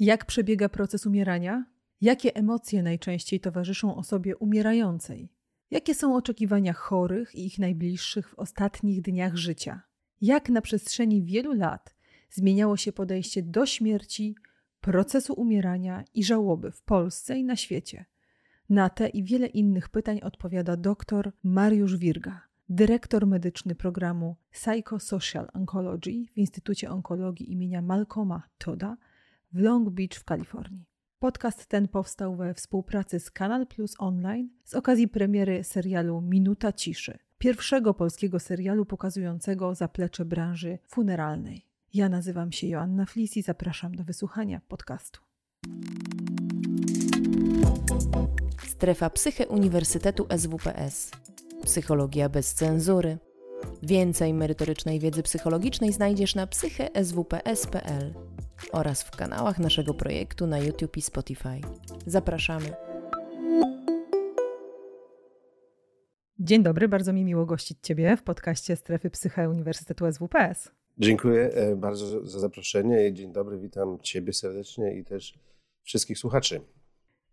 Jak przebiega proces umierania? Jakie emocje najczęściej towarzyszą osobie umierającej? Jakie są oczekiwania chorych i ich najbliższych w ostatnich dniach życia? Jak na przestrzeni wielu lat zmieniało się podejście do śmierci, procesu umierania i żałoby w Polsce i na świecie? Na te i wiele innych pytań odpowiada dr Mariusz Wirga, dyrektor medyczny programu Psychosocial Oncology w Instytucie Onkologii imienia Malcolma Toda w Long Beach w Kalifornii. Podcast ten powstał we współpracy z Kanal Plus Online z okazji premiery serialu Minuta Ciszy, pierwszego polskiego serialu pokazującego zaplecze branży funeralnej. Ja nazywam się Joanna Flis i zapraszam do wysłuchania podcastu. Strefa Psyche Uniwersytetu SWPS. Psychologia bez cenzury. Więcej merytorycznej wiedzy psychologicznej znajdziesz na psycheswps.pl oraz w kanałach naszego projektu na YouTube i Spotify. Zapraszamy. Dzień dobry, bardzo mi miło gościć Ciebie w podcaście Strefy Psyche Uniwersytetu SWPS. Dziękuję e, bardzo za zaproszenie. Dzień dobry, witam Ciebie serdecznie i też wszystkich słuchaczy.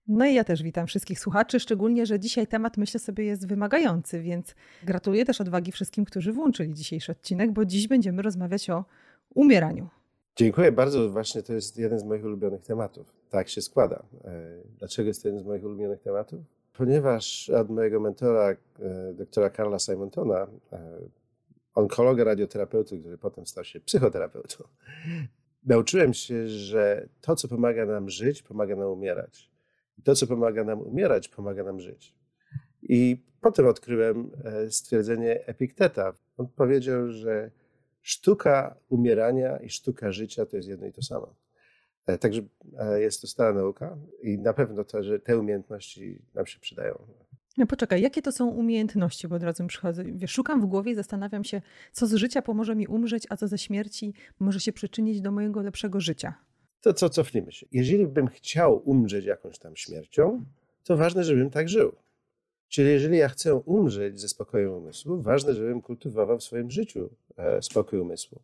No i ja też witam wszystkich słuchaczy, szczególnie, że dzisiaj temat myślę sobie jest wymagający, więc gratuluję też odwagi wszystkim, którzy włączyli dzisiejszy odcinek, bo dziś będziemy rozmawiać o umieraniu. Dziękuję bardzo. Właśnie to jest jeden z moich ulubionych tematów. Tak się składa. E, dlaczego jest to jeden z moich ulubionych tematów? Ponieważ od mojego mentora, e, doktora Karla Simontona, e, onkologa, radioterapeuty, który potem stał się psychoterapeutą, nauczyłem się, że to, co pomaga nam żyć, pomaga nam umierać. To, co pomaga nam umierać, pomaga nam żyć. I potem odkryłem stwierdzenie Epikteta. On powiedział, że sztuka umierania i sztuka życia to jest jedno i to samo. E, także e, jest to stała nauka i na pewno to, że te umiejętności nam się przydają. No poczekaj, jakie to są umiejętności, bo od razu mi przychodzę. Wiesz, szukam w głowie i zastanawiam się, co z życia pomoże mi umrzeć, a co ze śmierci może się przyczynić do mojego lepszego życia. To co, cofnijmy się. Jeżeli bym chciał umrzeć jakąś tam śmiercią, to ważne, żebym tak żył. Czyli jeżeli ja chcę umrzeć ze spokojem umysłu, ważne, żebym kultywował w swoim życiu spokój umysłu.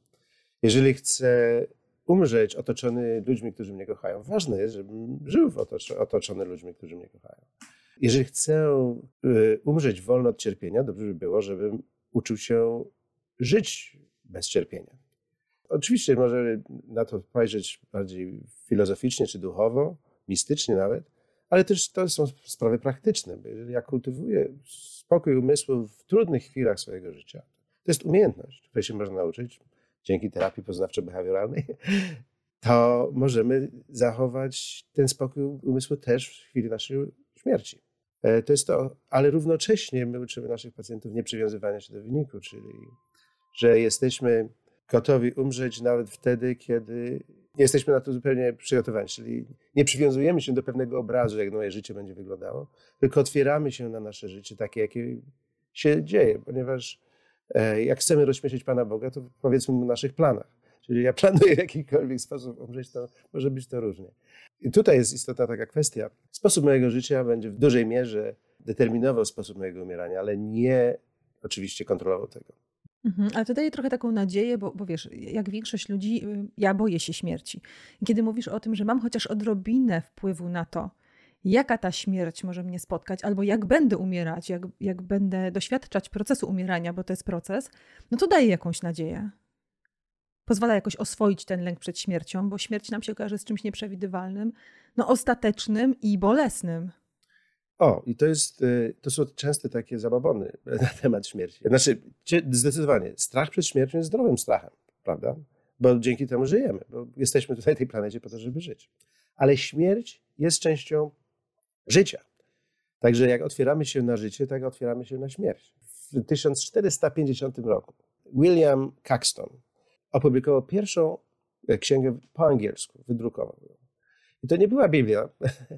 Jeżeli chcę umrzeć otoczony ludźmi, którzy mnie kochają, ważne jest, żebym żył otoczony ludźmi, którzy mnie kochają. Jeżeli chcę e, umrzeć wolno od cierpienia, dobrze by było, żebym uczył się żyć bez cierpienia. Oczywiście może na to spojrzeć bardziej filozoficznie czy duchowo, mistycznie nawet, ale też to są sprawy praktyczne. Jeżeli ja kultywuję spokój umysłu w trudnych chwilach swojego życia, to jest umiejętność, której się można nauczyć dzięki terapii poznawczo-behawioralnej, to możemy zachować ten spokój umysłu też w chwili naszej śmierci. E, to jest to, ale równocześnie my uczymy naszych pacjentów nie przywiązywania się do wyniku, czyli że jesteśmy gotowi umrzeć nawet wtedy, kiedy nie jesteśmy na to zupełnie przygotowani, czyli nie przywiązujemy się do pewnego obrazu, jak moje życie będzie wyglądało, tylko otwieramy się na nasze życie takie, jakie się dzieje, ponieważ jak chcemy rozśmieszyć Pana Boga, to powiedzmy mu o naszych planach. Czyli ja planuję w jakikolwiek sposób umrzeć, to może być to różnie. I tutaj jest istotna taka kwestia. Sposób mojego życia będzie w dużej mierze determinował sposób mojego umierania, ale nie oczywiście kontrolował tego. Mhm, ale to daje trochę taką nadzieję, bo, bo wiesz, jak większość ludzi, y, ja boję się śmierci. Kiedy mówisz o tym, że mam chociaż odrobinę wpływu na to, jaka ta śmierć może mnie spotkać, albo jak będę umierać, jak, jak będę doświadczać procesu umierania, bo to jest proces, no to daje jakąś nadzieję. Pozwala jakoś oswoić ten lęk przed śmiercią, bo śmierć nam się okaże z czymś nieprzewidywalnym, no ostatecznym i bolesnym. O, i to jest, y, to są częste takie zababony na temat śmierci. Znaczy, zdecydowanie, strach przed śmiercią jest zdrowym strachem, prawda? Bo dzięki temu żyjemy, bo jesteśmy tutaj na tej planecie po to, żeby żyć. Ale śmierć jest częścią życia. Także jak otwieramy się na życie, tak otwieramy się na śmierć. W 1450 roku William Caxton opublikował pierwszą e, księgę po angielsku, wydrukował ją. I to nie była Biblia,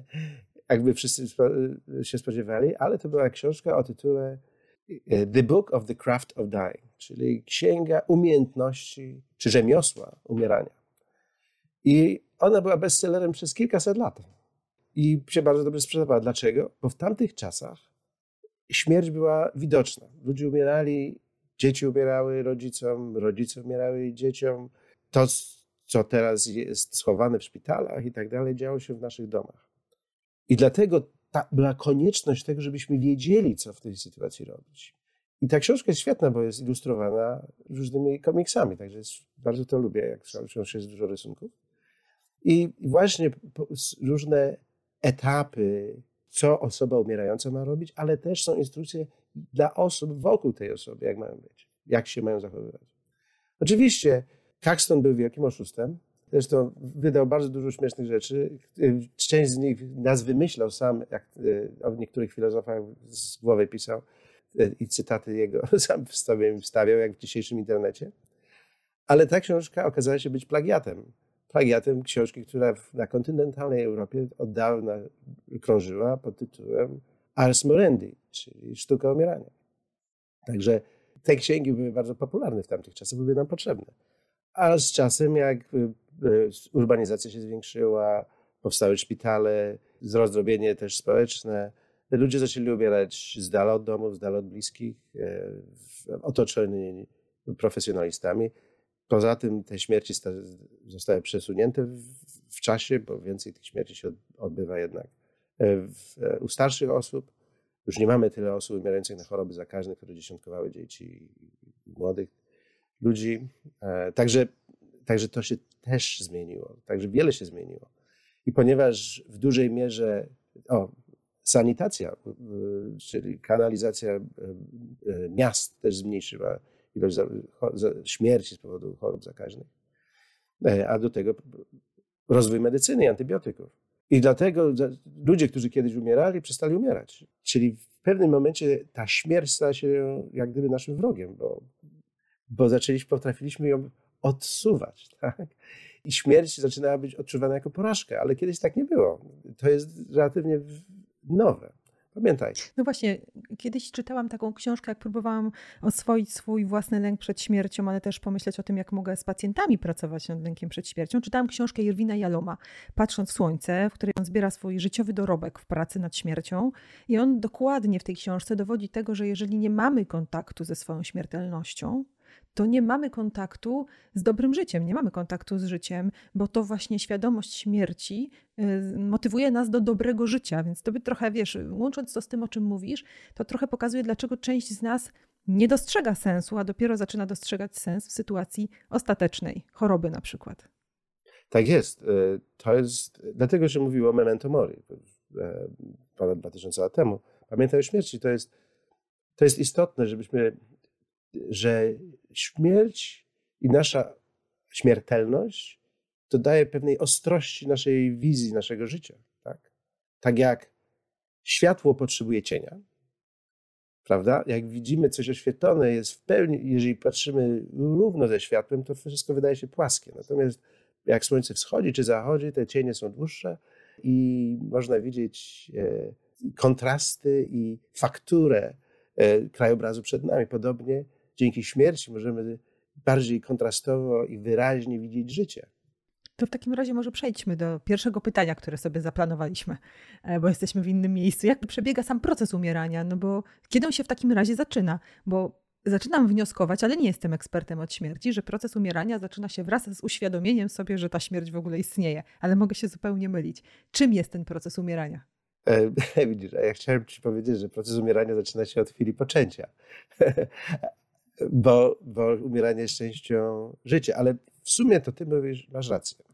jakby wszyscy się spodziewali, ale to była książka o tytule e, The Book of the Craft of Dying, czyli księga umiejętności czy rzemiosła umierania. I ona była bestsellerem przez kilkaset lat. I się bardzo dobrze sprzedawała. Dlaczego? Bo w tamtych czasach śmierć była widoczna. Ludzie umierali, dzieci umierały rodzicom, rodzice umierały dzieciom. To, co teraz jest schowane w szpitalach i tak dalej, działo się w naszych domach. I dlatego ta, była konieczność tego, żebyśmy wiedzieli, co w tej sytuacji robić. I ta książka jest świetna, bo jest ilustrowana różnymi komiksami, także jest, bardzo to lubię, jak w książce jest dużo rysunków. I, właśnie różne etapy, co osoba umierająca ma robić, ale też są instrukcje dla osób wokół tej osoby, jak mają być, jak się mają zachowywać. Oczywiście Caxton był wielkim oszustem, Zresztą wydał bardzo dużo śmiesznych rzeczy. Część z nich nas wymyślał sam, jak e, o niektórych filozofach z głowy pisał e, i cytaty jego sam w sobie wstawiał, jak w dzisiejszym internecie. Ale ta książka okazała się być plagiatem. Plagiatem książki, która na kontynentalnej Europie od dawna krążyła pod tytułem Ars Morendi, czyli Sztuka umierania. Także te księgi były bardzo popularne w tamtych czasach, były nam potrzebne. A z czasem, jak y, y, urbanizacja się zwiększyła, powstały szpitale, rozdrobienie też społeczne, ludzie zaczęli umierać z dala od domów, z dala od bliskich, e, otoczeni profesjonalistami. Poza tym te śmierci zostały przesunięte w czasie, bo więcej tych śmierci się odbywa jednak e, u starszych osób. Już nie mamy tyle osób umierających na choroby zakaźne, które dziesiątkowały dzieci i młodych ludzi. E, także, także to się też zmieniło. Także wiele się zmieniło. I ponieważ w dużej mierze o, sanitacja, czyli kanalizacja e, e, miast też zmniejszyła ilość śmierci z powodu chorób zakaźnych, a do tego rozwój medycyny i antybiotyków. I dlatego ludzie, którzy kiedyś umierali, przestali umierać. Czyli w pewnym momencie ta śmierć stała się jak gdyby naszym wrogiem, bo bo zaczęliśmy, potrafiliśmy ją odsuwać. Tak? I śmierć zaczynała być odczuwana jako porażka, ale kiedyś tak nie było. To jest relatywnie nowe. Pamiętaj. No właśnie, kiedyś czytałam taką książkę, jak próbowałam oswoić swój własny lęk przed śmiercią, ale też pomyśleć o tym, jak mogę z pacjentami pracować nad lękiem przed śmiercią. Czytałam książkę Irwina Jaloma, Patrząc w słońce, w której on zbiera swój życiowy dorobek w pracy nad śmiercią. I on dokładnie w tej książce dowodzi tego, że jeżeli nie mamy kontaktu ze swoją śmiertelnością, to nie mamy kontaktu z dobrym życiem, nie mamy kontaktu z życiem, bo to właśnie świadomość śmierci y, motywuje nas do dobrego życia. Więc to by trochę, wiesz, łącząc to z tym, o czym mówisz, to trochę pokazuje, dlaczego część z nas nie dostrzega sensu, a dopiero zaczyna dostrzegać sens w sytuacji ostatecznej, choroby na przykład. Tak jest. Y, to jest, dlatego się mówiło o memento mori e, ponad 2000 lat temu. Pamiętaj o śmierci. To jest, to jest istotne, żebyśmy że śmierć i nasza śmiertelność dodaje pewnej ostrości naszej wizji, naszego życia. Tak, tak jak światło potrzebuje cienia, prawda? Jak widzimy coś oświetlone, jest w pełni, jeżeli patrzymy równo ze światłem, to wszystko wydaje się płaskie. Natomiast jak słońce wschodzi czy zachodzi, te cienie są dłuższe i można widzieć e, kontrasty i fakturę e, krajobrazu przed nami. Podobnie dzięki śmierci możemy bardziej kontrastowo i wyraźnie widzieć życie. To w takim razie może przejdźmy do pierwszego pytania, które sobie zaplanowaliśmy, e, bo jesteśmy w innym miejscu. Jak przebiega sam proces umierania? No bo kiedy on się w takim razie zaczyna? Bo zaczynam wnioskować, ale nie jestem ekspertem od śmierci, że proces umierania zaczyna się wraz z uświadomieniem sobie, że ta śmierć w ogóle istnieje, ale mogę się zupełnie mylić. Czym jest ten proces umierania? E, widzisz, a ja chciałem Ci powiedzieć, że proces umierania zaczyna się od chwili poczęcia. bo, bo umieranie jest częścią życia. Ale w sumie to ty mówisz, masz rację.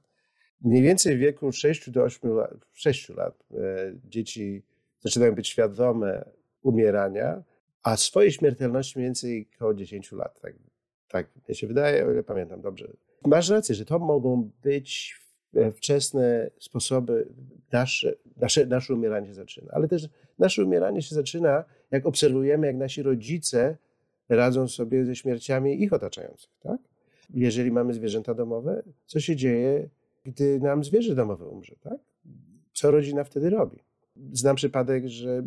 Mniej więcej w wieku 6 do 8 lat, 6 lat e, dzieci zaczynają być świadome umierania, a swojej śmiertelności mniej więcej około 10 lat. Tak, tak mi się wydaje, o ile pamiętam dobrze. Masz rację, że to mogą być wczesne sposoby, nasze, nasze, nasze umieranie się zaczyna. Ale też nasze umieranie się zaczyna, jak obserwujemy, jak nasi rodzice radzą sobie ze śmierciami ich otaczających. Tak? Jeżeli mamy zwierzęta domowe, co się dzieje, gdy nam zwierzę domowe umrze? Tak? Co rodzina wtedy robi? Znam przypadek, że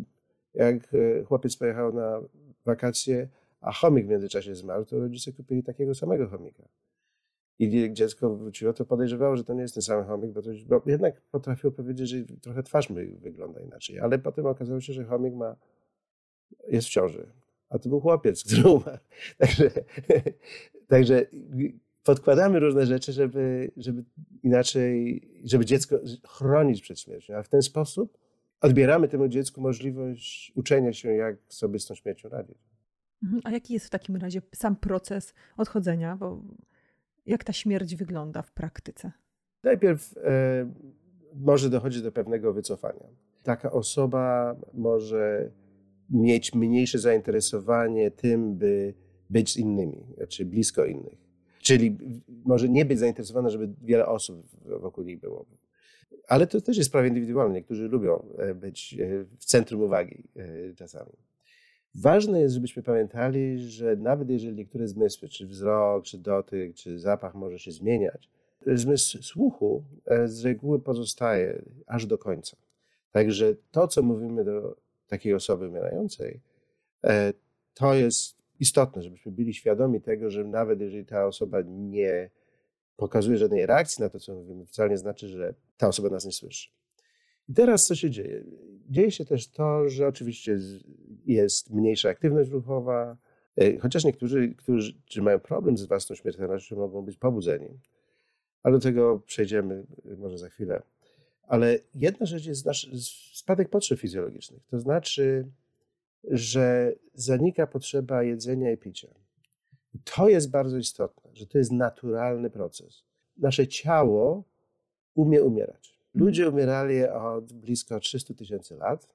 jak e, chłopiec pojechał na wakacje, a chomik w międzyczasie zmarł, to rodzice kupili takiego samego chomika. I dziecko wróciło, to podejrzewało, że to nie jest ten sam chomik, bo, to, bo jednak potrafiło powiedzieć, że trochę twarz wygląda inaczej. Ale potem okazało się, że chomik ma, jest w ciąży a to był chłopiec, który umarł. Także, także podkładamy różne rzeczy, żeby, żeby inaczej, żeby dziecko chronić przed śmiercią, a w ten sposób odbieramy temu dziecku możliwość uczenia się, jak sobie z tą śmiercią radzić. Mhm. A jaki jest w takim razie sam proces odchodzenia? Bo jak ta śmierć wygląda w praktyce? Najpierw e, może dochodzić do pewnego wycofania. Taka osoba może mieć mniejsze zainteresowanie tym, by być z innymi, czy blisko innych. Czyli może nie być zainteresowana, żeby wiele osób wokół niej było. Ale to też jest sprawa indywidualna. Niektórzy lubią e, być e, w centrum uwagi e, czasami. Ważne jest, żebyśmy pamiętali, że nawet jeżeli niektóre zmysły, czy wzrok, czy dotyk, czy zapach może się zmieniać, zmysł słuchu z reguły pozostaje aż do końca. Także to, co mówimy do takiej osoby umierającej, to jest istotne, żebyśmy byli świadomi tego, że nawet jeżeli ta osoba nie pokazuje żadnej reakcji na to, co mówimy, wcale nie znaczy, że ta osoba nas nie słyszy. I teraz co się dzieje? Dzieje się też to, że oczywiście jest mniejsza aktywność ruchowa, e, chociaż niektórzy, którzy mają problem z własną śmiertelnością, mogą być pobudzeni. Ale do tego przejdziemy może za chwilę. Ale jedna rzecz jest nasz spadek potrzeb fizjologicznych. To znaczy, że zanika potrzeba jedzenia i picia. I to jest bardzo istotne, że to jest naturalny proces. Nasze ciało umie umierać. Ludzie umierali od blisko 300 tysięcy lat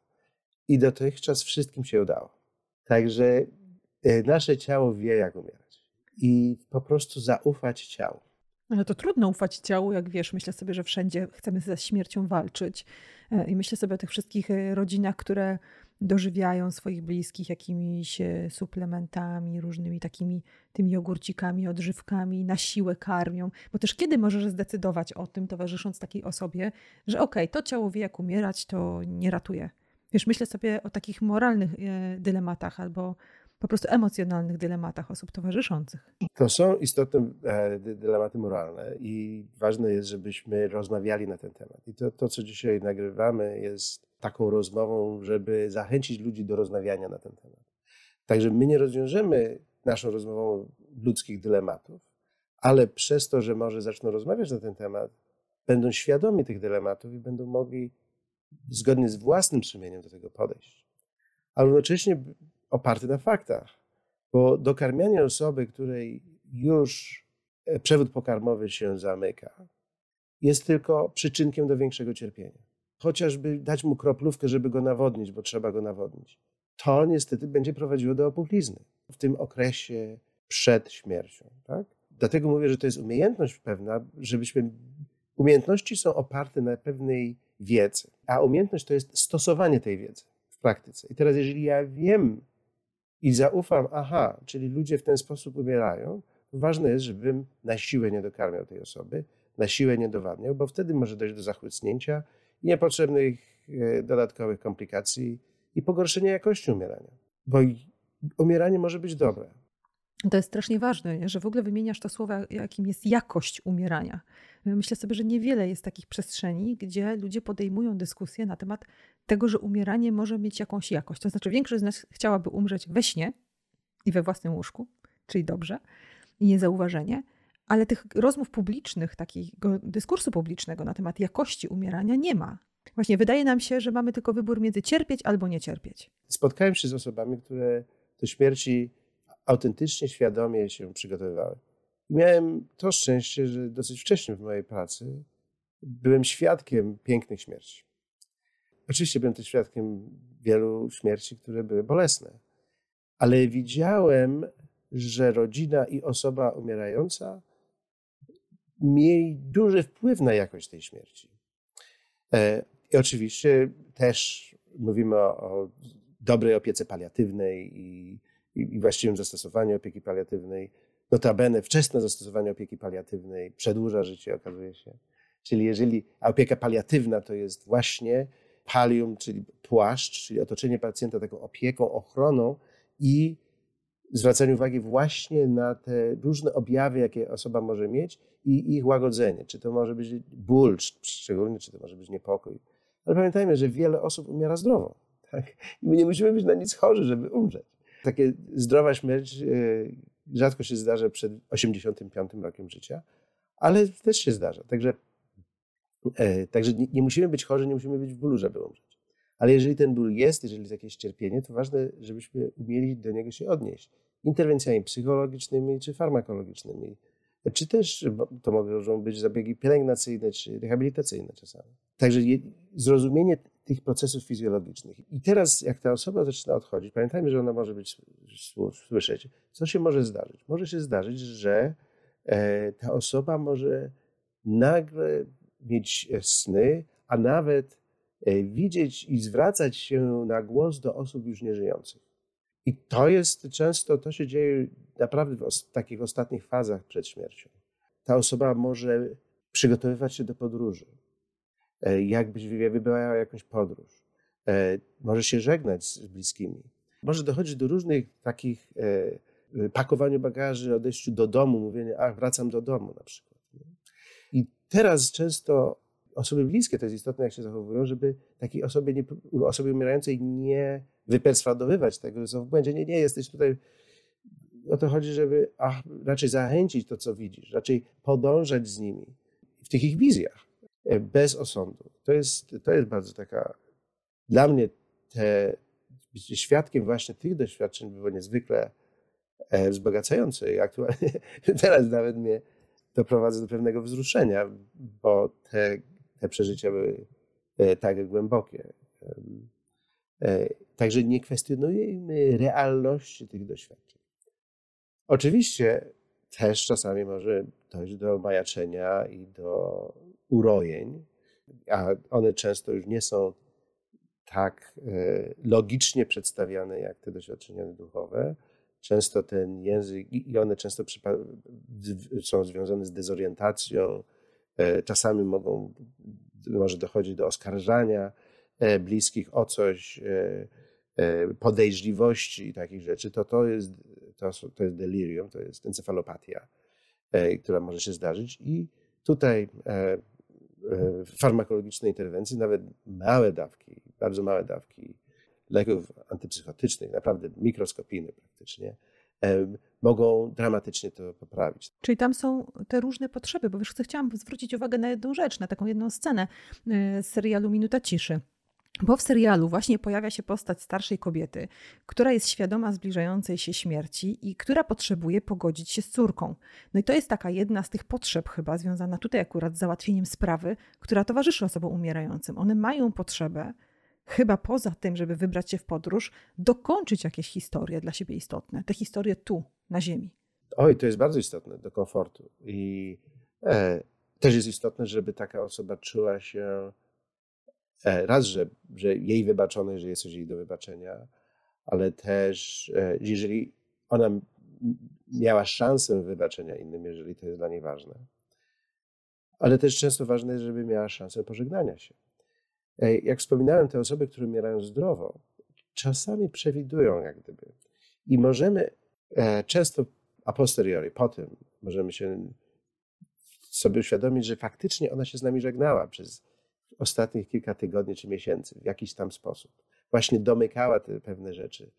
i dotychczas wszystkim się udało. Także e, nasze ciało wie, jak umierać. I po prostu zaufać ciału. Ale to trudno ufać ciału, jak wiesz. Myślę sobie, że wszędzie chcemy ze śmiercią walczyć. E, I myślę sobie o tych wszystkich e, rodzinach, które dożywiają swoich bliskich jakimiś e, suplementami, różnymi takimi tymi jogurcikami, odżywkami, na siłę karmią. Bo też kiedy możesz zdecydować o tym, towarzysząc takiej osobie, że okej, okay, to ciało wie jak umierać, to nie ratuje. Wiesz, myślę sobie o takich moralnych dylematach albo po prostu emocjonalnych dylematach osób towarzyszących. To są istotne dylematy moralne i ważne jest, żebyśmy rozmawiali na ten temat. I to, to, co dzisiaj nagrywamy, jest taką rozmową, żeby zachęcić ludzi do rozmawiania na ten temat. Także my nie rozwiążemy naszą rozmową ludzkich dylematów, ale przez to, że może zaczną rozmawiać na ten temat, będą świadomi tych dylematów i będą mogli zgodnie z własnym sumieniem do tego podejść. A równocześnie oparty na faktach. Bo dokarmianie osoby, której już e, przewód pokarmowy się zamyka, jest tylko przyczynkiem do większego cierpienia. Chociażby dać mu kroplówkę, żeby go nawodnić, bo trzeba go nawodnić. To niestety będzie prowadziło do opuchlizny w tym okresie przed śmiercią. Tak? Dlatego mówię, że to jest umiejętność pewna, żebyśmy. Umiejętności są oparte na pewnej wiedzy, a umiejętność to jest stosowanie tej wiedzy w praktyce. I teraz, jeżeli ja wiem, i zaufam, aha, czyli ludzie w ten sposób umierają, ważne jest, żebym na siłę nie dokarmiał tej osoby, na siłę nie dowadniał, bo wtedy może dojść do zachłycnięcia i niepotrzebnych e, dodatkowych komplikacji i pogorszenia jakości umierania. Bo umieranie może być dobre. To jest strasznie ważne, że w ogóle wymieniasz to słowo, jakim jest jakość umierania. Myślę sobie, że niewiele jest takich przestrzeni, gdzie ludzie podejmują dyskusję na temat tego, że umieranie może mieć jakąś jakość. To znaczy, większość z nas chciałaby umrzeć we śnie i we własnym łóżku, czyli dobrze i niezauważenie, ale tych rozmów publicznych, takiego dyskursu publicznego na temat jakości umierania nie ma. Właśnie wydaje nam się, że mamy tylko wybór między cierpieć albo nie cierpieć. Spotkałem się z osobami, które do śmierci autentycznie, świadomie się przygotowywały. Miałem to szczęście, że dosyć wcześnie w mojej pracy byłem świadkiem pięknych śmierci. Oczywiście byłem też świadkiem wielu śmierci, które były bolesne, ale widziałem, że rodzina i osoba umierająca mieli duży wpływ na jakość tej śmierci. E, I oczywiście też mówimy o, o dobrej opiece paliatywnej i, i, i właściwym zastosowaniu opieki paliatywnej. Notabene wczesne zastosowanie opieki paliatywnej przedłuża życie, okazuje się. Czyli jeżeli opieka paliatywna to jest właśnie palium, czyli płaszcz, czyli otoczenie pacjenta taką opieką, ochroną i zwracanie uwagi właśnie na te różne objawy, jakie osoba może mieć i ich łagodzenie. Czy to może być ból, szczególnie, czy to może być niepokój. Ale pamiętajmy, że wiele osób umiera zdrowo. Tak? I my nie musimy być na nic chorzy, żeby umrzeć. Takie zdrowa śmierć, e, rzadko się zdarza przed 85 rokiem życia, ale też się zdarza. Także, e, także nie, nie, musimy być chorzy, nie musimy być w bólu, żeby umrzeć. Ale jeżeli ten ból jest, jeżeli jest jakieś cierpienie, to ważne, żebyśmy umieli do niego się odnieść. Interwencjami psychologicznymi czy farmakologicznymi. Czy też to mogą być zabiegi pielęgnacyjne czy rehabilitacyjne czasami. Także zrozumienie tych procesów fizjologicznych. I teraz, jak ta osoba zaczyna odchodzić, pamiętajmy, że ona może być słyszeć, co się może zdarzyć? Może się zdarzyć, że e, ta osoba może nagle mieć sny, a nawet e, widzieć i zwracać się na głos do osób już nieżyjących. I to jest często, to się dzieje naprawdę w takich ostatnich fazach przed śmiercią. Ta osoba może przygotowywać się do podróży E, jakbyś wybrała jakąś podróż. E, może się żegnać z bliskimi. Może dochodzić do różnych takich e, pakowaniu bagaży, odejściu do domu, mówienie, ach, wracam do domu na przykład. I teraz często osoby bliskie, to jest istotne, jak się zachowują, żeby takiej osobie, nie, osobie umierającej nie wyperswadowywać tego, że są w błędzie. Nie, nie, jesteś tutaj. O to chodzi, żeby ach, raczej zachęcić to, co widzisz, raczej podążać z nimi w tych ich wizjach. E, bez osądu. To jest, to jest bardzo taka, dla mnie te, bycie świadkiem właśnie tych doświadczeń było niezwykle e, wzbogacające i aktualnie teraz nawet mnie doprowadza do pewnego wzruszenia, bo te, te przeżycia były e, tak głębokie. Także nie kwestionujemy realności tych doświadczeń. Oczywiście też czasami może dojść do majaczenia i do urojeń, a one często już nie są tak e, logicznie przedstawiane jak te doświadczenia duchowe. Często ten język, i one często są związane z dezorientacją, e, czasami mogą, może dochodzić do oskarżania e, bliskich o coś, podejrzliwości i takich rzeczy, to to jest, to, to jest delirium, to jest encefalopatia, która może się zdarzyć i tutaj E, farmakologicznej interwencji, nawet małe dawki, bardzo małe dawki leków antypsychotycznych, naprawdę mikroskopijne praktycznie, mogą dramatycznie to poprawić. Czyli tam są te różne potrzeby, bo wiesz, chciałam zwrócić uwagę na jedną rzecz, na taką jedną scenę e, z serialu Minuta Ciszy. Bo w serialu właśnie pojawia się postać starszej kobiety, która jest świadoma zbliżającej się śmierci i która potrzebuje pogodzić się z córką. No i to jest taka jedna z tych potrzeb, chyba związana tutaj akurat z załatwieniem sprawy, która towarzyszy osobom umierającym. One mają potrzebę, chyba poza tym, żeby wybrać się w podróż, dokończyć jakieś historie dla siebie istotne. Te historie tu, na Ziemi. Oj, to jest bardzo istotne do komfortu. I e, też jest istotne, żeby taka osoba czuła się raz, że, że jej wybaczone, że jest coś jej do wybaczenia, ale też e, jeżeli ona miała szansę wybaczenia innym, jeżeli to jest dla niej ważne. Ale też często ważne jest, żeby miała szansę pożegnania się. E, jak wspominałem, te osoby, które umierają zdrowo, czasami przewidują jak gdyby. I możemy często a posteriori, potem możemy się sobie uświadomić, że faktycznie ona się z nami żegnała przez ostatnich kilka tygodni czy miesięcy w jakiś tam sposób. Właśnie domykała te pewne rzeczy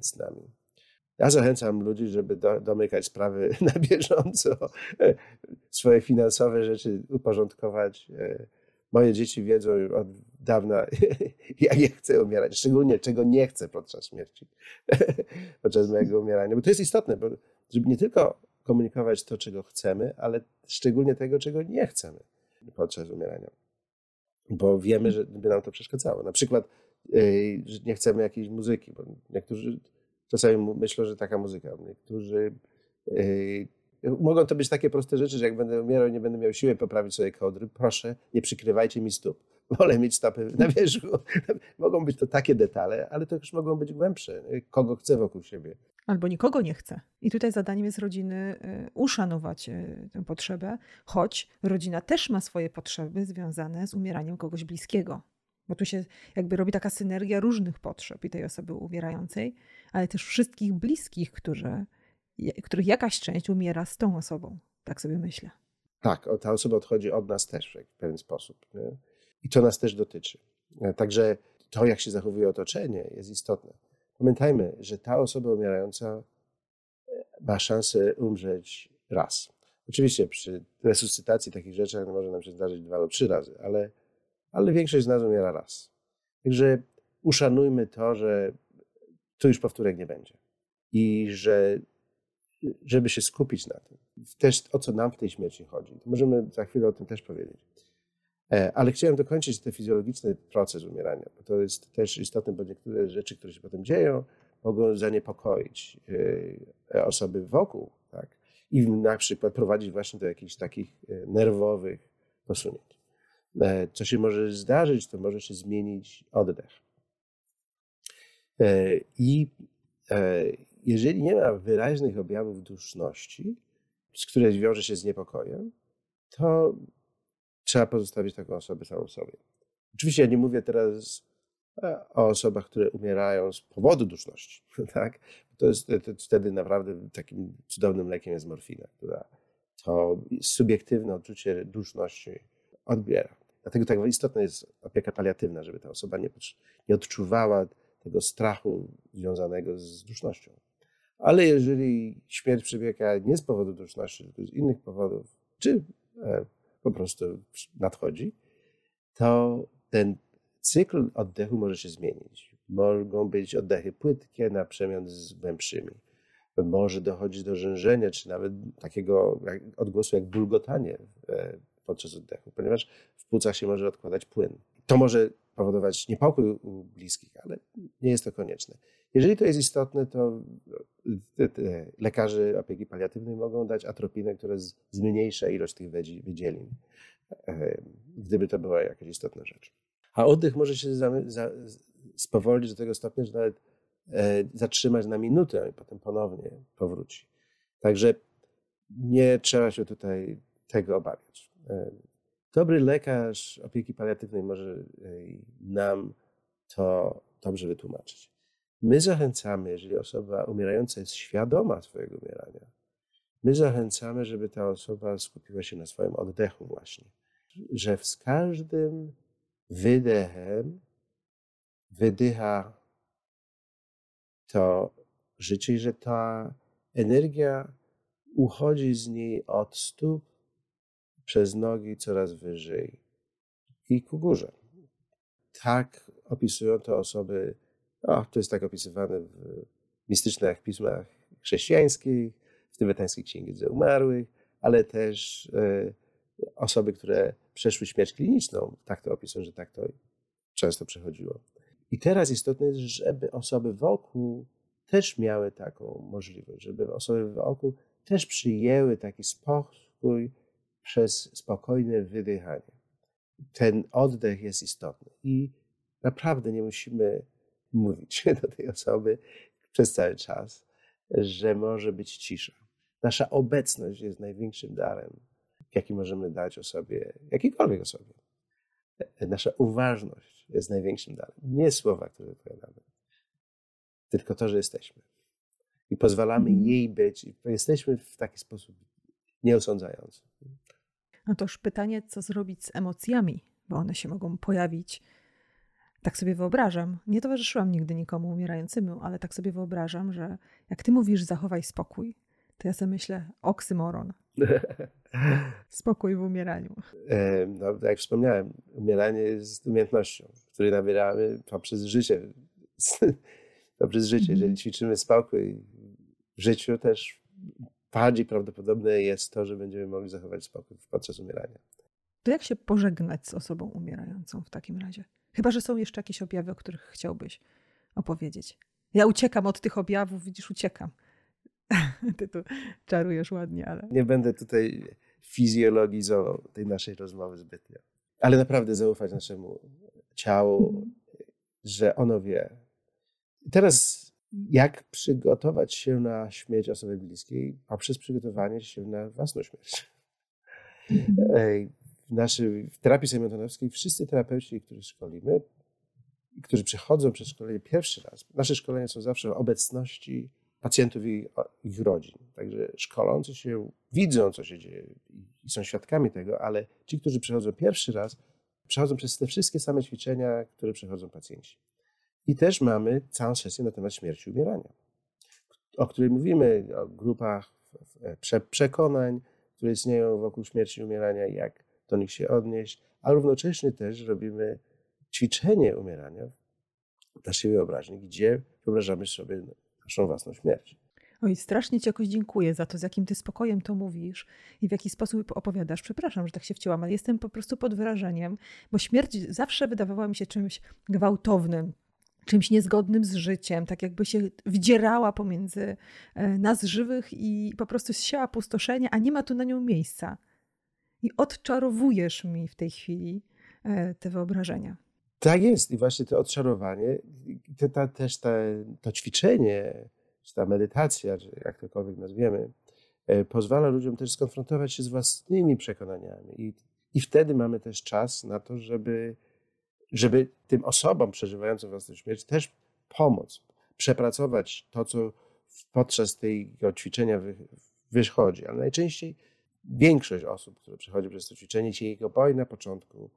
z nami. Ja zachęcam ludzi, żeby do, domykać sprawy na bieżąco, e, swoje finansowe rzeczy uporządkować. E, moje dzieci wiedzą od dawna, jak ja chcę umierać, szczególnie czego nie chcę podczas śmierci, podczas mojego umierania. Bo to jest istotne, bo żeby nie tylko komunikować to, czego chcemy, ale szczególnie tego, czego nie chcemy podczas umierania bo wiemy, że by nam to przeszkadzało. Na przykład, że nie chcemy jakiejś muzyki, bo niektórzy czasami myślą, że taka muzyka, niektórzy mogą to być takie proste rzeczy, że jak będę umierał nie będę miał siły poprawić sobie kołdry, proszę, nie przykrywajcie mi stóp. Wolę mieć stopy na wierzchu. mogą być to takie detale, ale to już mogą być głębsze. Kogo chcę wokół siebie. Albo nikogo nie chce. I tutaj zadaniem jest rodziny y, uszanować y, tę potrzebę, choć rodzina też ma swoje potrzeby związane z umieraniem kogoś bliskiego. Bo tu się jakby robi taka synergia różnych potrzeb i tej osoby umierającej, ale też wszystkich bliskich, którzy, których jakaś część umiera z tą osobą. Tak sobie myślę. Tak, ta osoba odchodzi od nas też w pewien sposób. Nie? I to nas też dotyczy. Także to, jak się zachowuje otoczenie, jest istotne. Pamiętajmy, że ta osoba umierająca e, ma szansę umrzeć raz. Oczywiście przy resuscytacji takich rzeczy może nam się zdarzyć dwa lub trzy razy, ale, ale większość z nas umiera raz. Także uszanujmy to, że tu już powtórek nie będzie. I że żeby się skupić na tym. Też o co nam w tej śmierci chodzi. To możemy za chwilę o tym też powiedzieć. E, ale chciałem dokończyć ten fizjologiczny proces umierania, bo to jest też istotne, bo niektóre rzeczy, które się potem dzieją, mogą zaniepokoić e, osoby wokół, tak? I na przykład prowadzić właśnie do jakichś takich e, nerwowych posunięć. Co się może zdarzyć, to może się zmienić oddech. I jeżeli nie ma wyraźnych objawów duszności, z które wiąże się z niepokojem, to trzeba pozostawić taką osobę samą sobie. Oczywiście ja nie mówię teraz e, o osobach, które umierają z powodu duszności, tak? To jest, to wtedy naprawdę takim cudownym lekiem jest morfina, która to subiektywne odczucie duszności odbiera. Dlatego tak istotna jest opieka paliatywna, żeby ta osoba nie, nie odczuwała tego strachu związanego z dusznością. Ale jeżeli śmierć przebiega nie z powodu duszności, tylko z innych powodów, czy e, po prostu nadchodzi, to ten cykl oddechu może się zmienić. Mogą być oddechy płytkie na przemian z głębszymi. Może dochodzić do rzężenia, czy nawet takiego odgłosu jak bulgotanie e, podczas oddechu, ponieważ w płucach się może odkładać płyn. To może powodować niepokój u bliskich, ale nie jest to konieczne. Jeżeli to jest istotne, to lekarze opieki paliatywnej mogą dać atropinę, która zmniejsza ilość tych wydzielin, gdyby to była jakaś istotna rzecz. A oddech może się spowolnić do tego stopnia, że nawet e, zatrzymać na minutę, i potem ponownie powróci. Także nie trzeba się tutaj tego obawiać. Dobry lekarz opieki paliatywnej może nam to dobrze wytłumaczyć. My zachęcamy, jeżeli osoba umierająca jest świadoma swojego umierania, my zachęcamy, żeby ta osoba skupiła się na swoim oddechu właśnie. Że z każdym wydechem wydycha to życie i że ta energia uchodzi z niej od stóp przez nogi coraz wyżej i ku górze. Tak opisują to osoby o, to jest tak opisywane w mistycznych pismach chrześcijańskich, w tybetańskiej księdze umarłych, ale też e, osoby, które przeszły śmierć kliniczną, tak to opisują, że tak to często przechodziło. I teraz istotne jest, żeby osoby wokół też miały taką możliwość, żeby osoby wokół też przyjęły taki spokój przez spokojne wydychanie. Ten oddech jest istotny i naprawdę nie musimy mówić do tej osoby przez cały czas, że może być cisza. Nasza obecność jest największym darem, jaki możemy dać osobie, jakiejkolwiek osobie. Nasza uważność jest największym darem. Nie słowa, które wypowiadamy, tylko to, że jesteśmy. I pozwalamy mhm. jej być. Jesteśmy w taki sposób nieosądzający. No to już pytanie, co zrobić z emocjami, bo one się mogą pojawić tak sobie wyobrażam, nie towarzyszyłam nigdy nikomu umierającemu, ale tak sobie wyobrażam, że jak ty mówisz zachowaj spokój, to ja sobie myślę oksymoron. Spokój w umieraniu. E, no, tak jak wspomniałem, umieranie jest umiejętnością, której nabieramy poprzez życie. poprzez życie. Jeżeli mhm. ćwiczymy spokój w życiu, też bardziej prawdopodobne jest to, że będziemy mogli zachować spokój podczas umierania. To jak się pożegnać z osobą umierającą w takim razie? Chyba, że są jeszcze jakieś objawy, o których chciałbyś opowiedzieć. Ja uciekam od tych objawów, widzisz, uciekam. Ty tu czarujesz ładnie, ale. Nie będę tutaj fizjologizował tej naszej rozmowy zbytnio. Ale naprawdę zaufać naszemu ciału, mhm. że ono wie. teraz, jak przygotować się na śmierć osoby bliskiej poprzez przygotowanie się na własną śmierć. Mhm w, naszej, w terapii sejmontonowskiej wszyscy terapeuci, których szkolimy, którzy przechodzą przez szkolenie pierwszy raz, nasze szkolenia są zawsze o obecności pacjentów i ich rodzin. Także szkolący się widzą, co się dzieje i są świadkami tego, ale ci, którzy przechodzą pierwszy raz, przechodzą przez te wszystkie same ćwiczenia, które przechodzą pacjenci. I też mamy całą sesję na temat śmierci i umierania, o której mówimy, o grupach prze, przekonań, które istnieją wokół śmierci i umierania, jak do nich się odnieść, a równocześnie też robimy ćwiczenie umierania w naszej wyobraźni, gdzie wyobrażamy sobie naszą własną śmierć. Oj, strasznie Ci jakoś dziękuję za to, z jakim Ty spokojem to mówisz i w jaki sposób opowiadasz. Przepraszam, że tak się wcięłam, ale jestem po prostu pod wrażeniem, bo śmierć zawsze wydawała mi się czymś gwałtownym, czymś niezgodnym z życiem, tak jakby się wdzierała pomiędzy e, nas żywych i po prostu zsiała pustoszenie, a nie ma tu na nią miejsca. I odczarowujesz mi w tej chwili e, te wyobrażenia. Tak jest i właśnie to odczarowanie, to, to też te, to ćwiczenie, czy ta medytacja, czy jak tokolwiek nazwiemy, e, pozwala ludziom też skonfrontować się z własnymi przekonaniami i, i wtedy mamy też czas na to, żeby żeby tym osobom przeżywającym własną śmierć też pomóc, przepracować to, co podczas tego ćwiczenia wychodzi. Ale najczęściej większość osób, które przechodzi przez to ćwiczenie, się jego boi na początku.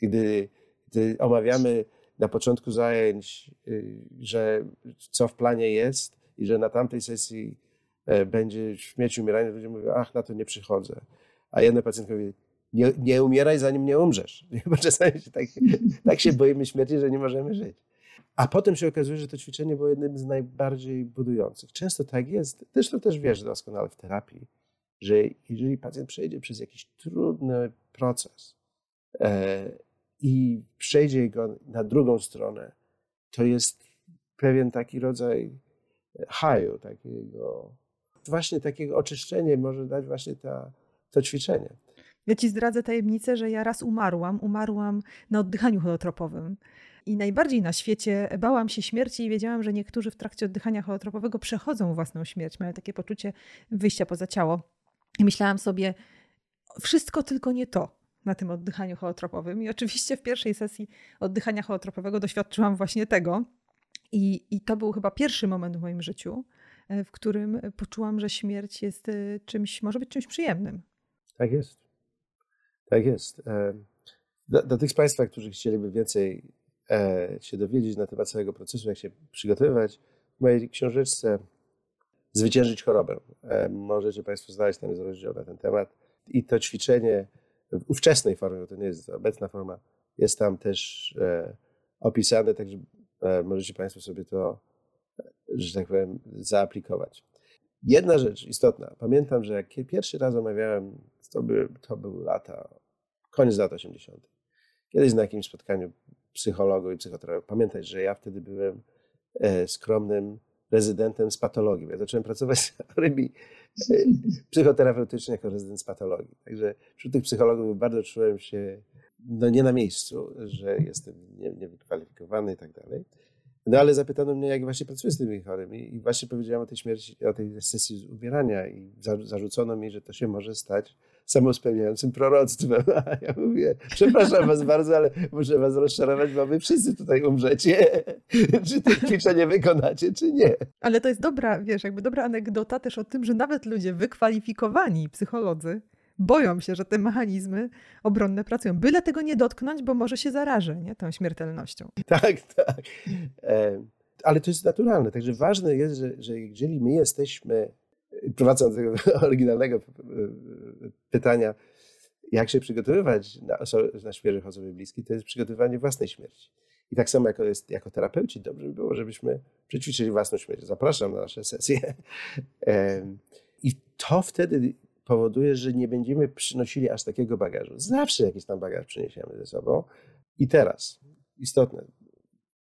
Gdy, gdy omawiamy na początku zajęć, y, że co w planie jest i że na tamtej sesji e, będzie śmierć umierania, ludzie mówią, ach, na to nie przychodzę. A jedna pacjentka mówi, nie, nie umieraj, zanim nie umrzesz. Bo czasami się tak, tak się boimy śmierci, że nie możemy żyć. A potem się okazuje, że to ćwiczenie było jednym z najbardziej budujących. Często tak jest, zresztą też wiesz doskonale w terapii, że jeżeli pacjent przejdzie przez jakiś trudny proces e, i przejdzie go na drugą stronę, to jest pewien taki rodzaj haju, takiego, właśnie takiego oczyszczenia może dać właśnie ta, to ćwiczenie. Ja ci zdradzę tajemnicę, że ja raz umarłam. Umarłam na oddychaniu holotropowym. I najbardziej na świecie bałam się śmierci i wiedziałam, że niektórzy w trakcie oddychania holotropowego przechodzą własną śmierć, mają takie poczucie wyjścia poza ciało. I myślałam sobie, wszystko tylko nie to na tym oddychaniu holotropowym. I oczywiście w pierwszej sesji oddychania holotropowego doświadczyłam właśnie tego. I, I to był chyba pierwszy moment w moim życiu, e, w którym poczułam, że śmierć jest e, czymś, może być czymś przyjemnym. Tak jest. Tak jest. Do, do tych z Państwa, którzy chcieliby więcej e, się dowiedzieć na temat całego procesu, jak się przygotowywać, w mojej książeczce Zwyciężyć chorobę. E, możecie Państwo znaleźć tam jest rozdział na ten temat. I to ćwiczenie w ówczesnej formie, bo to nie jest obecna forma, jest tam też e, opisane, także możecie Państwo sobie to, że tak powiem, zaaplikować. Jedna rzecz istotna. Pamiętam, że jak pierwszy raz omawiałem to, by, to były lata, koniec lat 80. Kiedyś na jakimś spotkaniu psychologu i psychoterapeuty. Pamiętaj, że ja wtedy byłem e, skromnym rezydentem z patologii. Ja zacząłem pracować z chorymi e, psychoterapeutycznymi jako rezydent z patologii. Także wśród tych psychologów bardzo czułem się no, nie na miejscu, że jestem niewykwalifikowany i tak dalej. No ale zapytano mnie, jak właśnie pracuję z tymi chorymi i właśnie powiedziałem o tej śmierci, o tej sesji umierania i zarzucono mi, że to się może stać samospełniającym proroctwem. A ja mówię, przepraszam was bardzo, ale muszę was rozczarować, bo wy wszyscy tutaj umrzecie. czy to ćwiczenie wykonacie, czy nie. Ale to jest dobra, wiesz, jakby dobra anegdota też o tym, że nawet ludzie wykwalifikowani psycholodzy boją się, że te mechanizmy obronne pracują. Byle tego nie dotknąć, bo może się zarażę nie? tą śmiertelnością. Tak, tak. E, ale to jest naturalne. Także ważne jest, że, że jeżeli my jesteśmy, prowadząc do tego oryginalnego pytania, jak się przygotowywać na, na świeżych osoby bliskie, to jest przygotowywanie własnej śmierci. I tak samo jako, jest, jako terapeuci, dobrze by było, żebyśmy przećwiczyli własną śmierć. Zapraszam na nasze sesje. I to wtedy powoduje, że nie będziemy przynosili aż takiego bagażu. Zawsze jakiś tam bagaż przyniesiemy ze sobą. I teraz, istotne,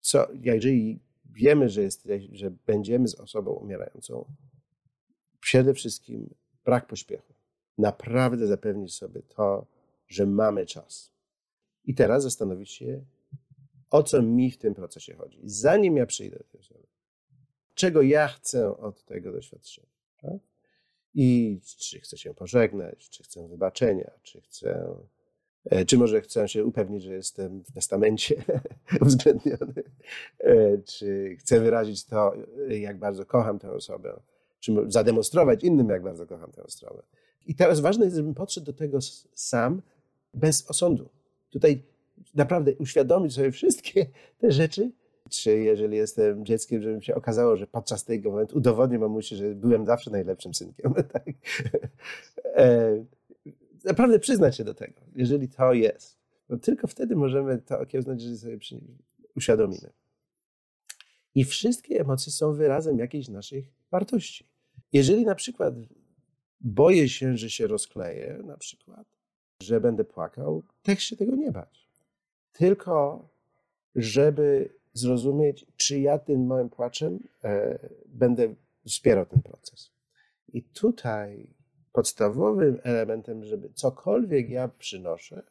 co, jeżeli wiemy, że, jest, że będziemy z osobą umierającą, przede wszystkim brak pośpiechu. Naprawdę zapewnić sobie to, że mamy czas. I teraz zastanowić się, o co mi w tym procesie chodzi. Zanim ja przyjdę do tej osoby, czego ja chcę od tego doświadczenia. Tak? I czy chcę się pożegnać, czy chcę wybaczenia, czy chcę, e, czy może chcę się upewnić, że jestem w testamencie uwzględniony, e, czy chcę wyrazić to, jak bardzo kocham tę osobę, czy zademonstrować innym, jak bardzo kocham tę osobę. I teraz ważne jest, żebym podszedł do tego sam, bez osądu. Tutaj naprawdę uświadomić sobie wszystkie te rzeczy Czy jeżeli jestem dzieckiem, żeby się okazało, że podczas tego momentu udowodnię mamusi, że byłem zawsze najlepszym synkiem. Tak? E, naprawdę przyznać się do tego, jeżeli to jest. No tylko wtedy możemy to okiełznać, że sobie uświadomimy. I wszystkie emocje są wyrazem jakiejś naszych wartości. Jeżeli na przykład boję się, że się rozkleję, na przykład, że będę płakał, też się tego nie bać. Tylko, żeby zrozumieć, czy ja tym małym płaczem e, będę wspierał ten proces. I tutaj podstawowym elementem, żeby cokolwiek ja przynoszę,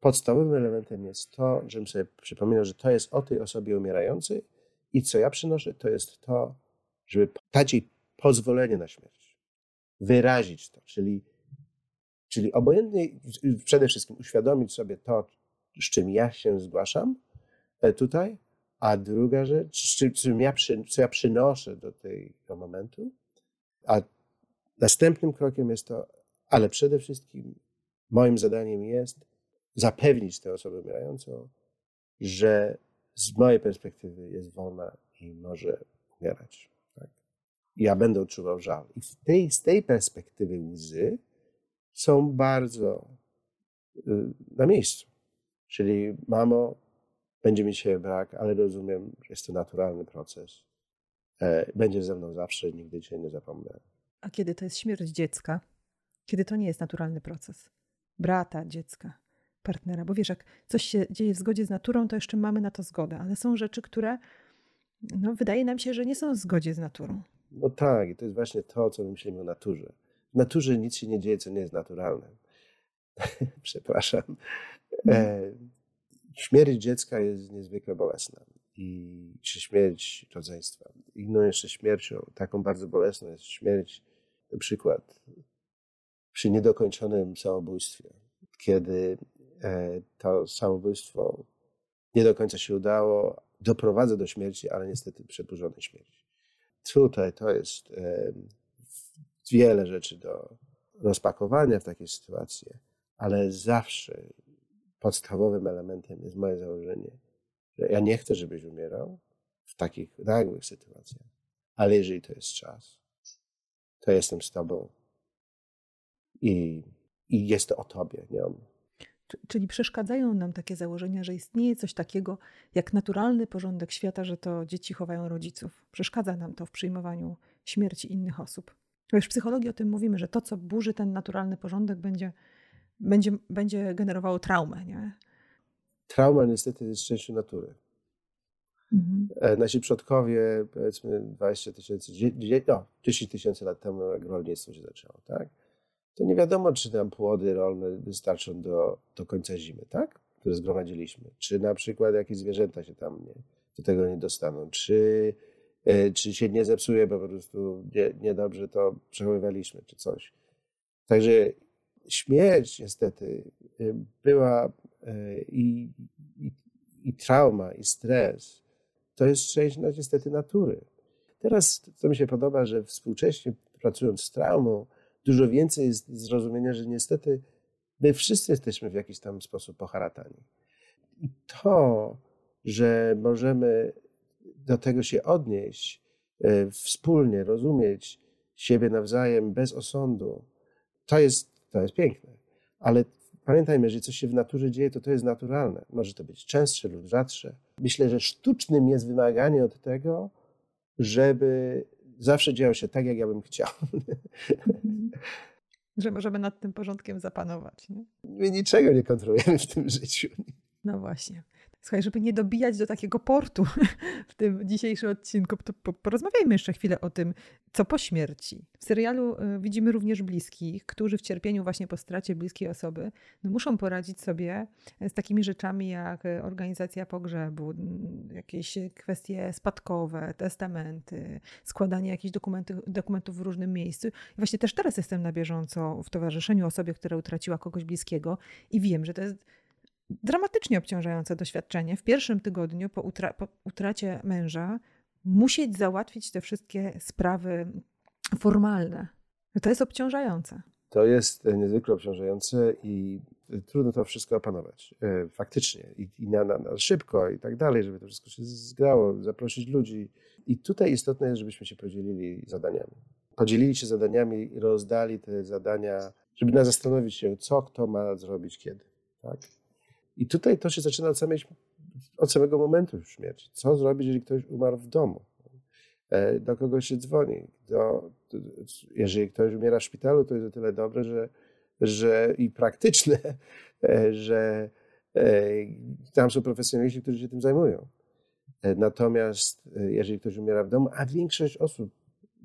podstawowym elementem jest to, żebym sobie przypominał, że to jest o tej osobie umierającej i co ja przynoszę, to jest to, żeby dać jej pozwolenie na śmierć. Wyrazić to, czyli, czyli obojętnie przede wszystkim uświadomić sobie to, z czym ja się zgłaszam e, tutaj, a druga rzecz, z czym ja, co ja przynoszę do tego momentu, a następnym krokiem jest to, ale przede wszystkim moim zadaniem jest zapewnić tę osobę umierającą, że z mojej perspektywy jest wolna i może umierać. Ja będę odczuwał żal. I tej, z tej perspektywy łzy są bardzo y, na miejscu. Czyli mamo, będzie mi dzisiaj brak, ale rozumiem, że jest to naturalny proces. E, będziesz ze mną zawsze, nigdy cię nie zapomnę. A kiedy to jest śmierć dziecka? Kiedy to nie jest naturalny proces? Brata, dziecka partnera. Bo wiesz, jak coś się dzieje w zgodzie z naturą, to jeszcze mamy na to zgodę, ale są rzeczy, które no, wydaje nam się, że nie są w zgodzie z naturą. No tak, i to jest właśnie to, co my myślimy o naturze. W naturze nic się nie dzieje, co nie jest naturalne. Przepraszam. E, śmierć dziecka jest niezwykle bolesna. I czy śmierć rodzeństwa. Inną jeszcze śmiercią, taką bardzo bolesną jest śmierć, na przykład przy niedokończonym samobójstwie, kiedy E, to samobójstwo nie do końca się udało, doprowadza do śmierci, ale niestety przedłużonej śmierci. Tutaj to jest wiele rzeczy do rozpakowania w takiej sytuacji, ale zawsze podstawowym elementem jest moje założenie, że ja nie chcę, żebyś umierał w takich nagłych sytuacjach, ale jeżeli to jest czas, to jestem z tobą i, i jest to o tobie, nie o mnie. Czyli przeszkadzają nam takie założenia, że istnieje coś takiego jak naturalny porządek świata, że to dzieci chowają rodziców. Przeszkadza nam to w przyjmowaniu śmierci innych osób. Wiesz, w psychologii o tym mówimy, że to, co burzy ten naturalny porządek, będzie, będzie, będzie generowało traumę. Nie? Trauma niestety jest częścią natury. Mhm. E, nasi przodkowie, powiedzmy 20 tysięcy, no, 10 tysięcy lat temu, jak rolnictwo się zaczęło, tak? To nie wiadomo, czy nam płody rolne wystarczą do, do końca zimy, tak? Które zgromadziliśmy. Czy na przykład jakieś zwierzęta się tam nie, do tego nie dostaną. Czy, e, czy się nie zepsuje, bo po prostu nie, niedobrze to przechowywaliśmy, czy coś. Także śmierć niestety e, była e, i, i, i trauma, i stres. To jest część no, niestety natury. Teraz, co mi się podoba, że współcześnie pracując z traumą, dużo więcej jest zrozumienia, że niestety my wszyscy jesteśmy w jakiś tam sposób poharatani. I to, że możemy do tego się odnieść, e, wspólnie rozumieć siebie nawzajem bez osądu, to jest, to jest piękne. Ale pamiętajmy, że coś się w naturze dzieje, to to jest naturalne. Może to być częstsze lub rzadsze. Myślę, że sztucznym jest wymaganie od tego, żeby zawsze działo się tak, jak ja bym chciał. Mhm. Że możemy nad tym porządkiem zapanować. Nie? My niczego nie kontrolujemy w tym życiu. No właśnie. Słuchaj, żeby nie dobijać do takiego portu w tym dzisiejszym odcinku, to porozmawiajmy jeszcze chwilę o tym, co po śmierci. W serialu y, widzimy również bliskich, którzy w cierpieniu właśnie po stracie bliskiej osoby no muszą poradzić sobie z takimi rzeczami jak organizacja pogrzebu, jakieś kwestie spadkowe, testamenty, składanie jakichś dokumentów, dokumentów w różnym miejscu. I właśnie też teraz jestem na bieżąco w towarzyszeniu osobie, która utraciła kogoś bliskiego i wiem, że to jest dramatycznie obciążające doświadczenie. W pierwszym tygodniu po, utra po utracie męża musieć załatwić te wszystkie sprawy formalne. To jest obciążające. To jest niezwykle obciążające i trudno to wszystko opanować, e, faktycznie, i, i na, na, na, szybko i tak dalej, żeby to wszystko się zgrało, zaprosić ludzi. I tutaj istotne jest, żebyśmy się podzielili zadaniami. Podzielili się zadaniami i rozdali te zadania, żeby nas zastanowić się, co kto ma zrobić kiedy. Tak? I tutaj to się zaczyna od, samej, od samego momentu śmierci. Co zrobić, jeżeli ktoś umarł w domu? E, do kogo się dzwoni? Do, jeżeli ktoś umiera w szpitalu, to jest o tyle dobre, że że i praktyczne, e, że e, tam są profesjonaliści, którzy się tym zajmują. Natomiast jeżeli ktoś umiera w domu, a większość osób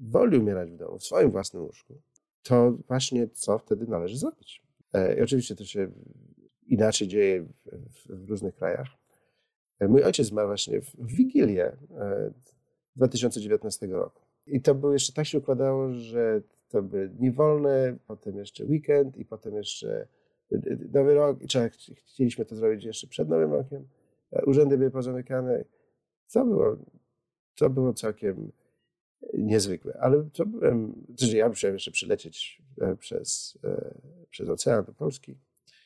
woli umierać w domu, w swoim własnym łóżku, to właśnie co wtedy należy zrobić. I oczywiście to się inaczej dzieje w, w, różnych krajach. Mój ojciec zmarł właśnie w Wigilię 2019 roku. I to było jeszcze tak się układało, że to były dni wolne, potem jeszcze weekend i potem jeszcze y, Nowy Rok. I chcieliśmy to zrobić jeszcze przed Nowym Rokiem. E, urzędy były pozamykane. Co było, to było całkiem niezwykłe. Ale to byłem, znaczy ja musiałem jeszcze przylecieć e, przez, e, przez ocean do Polski.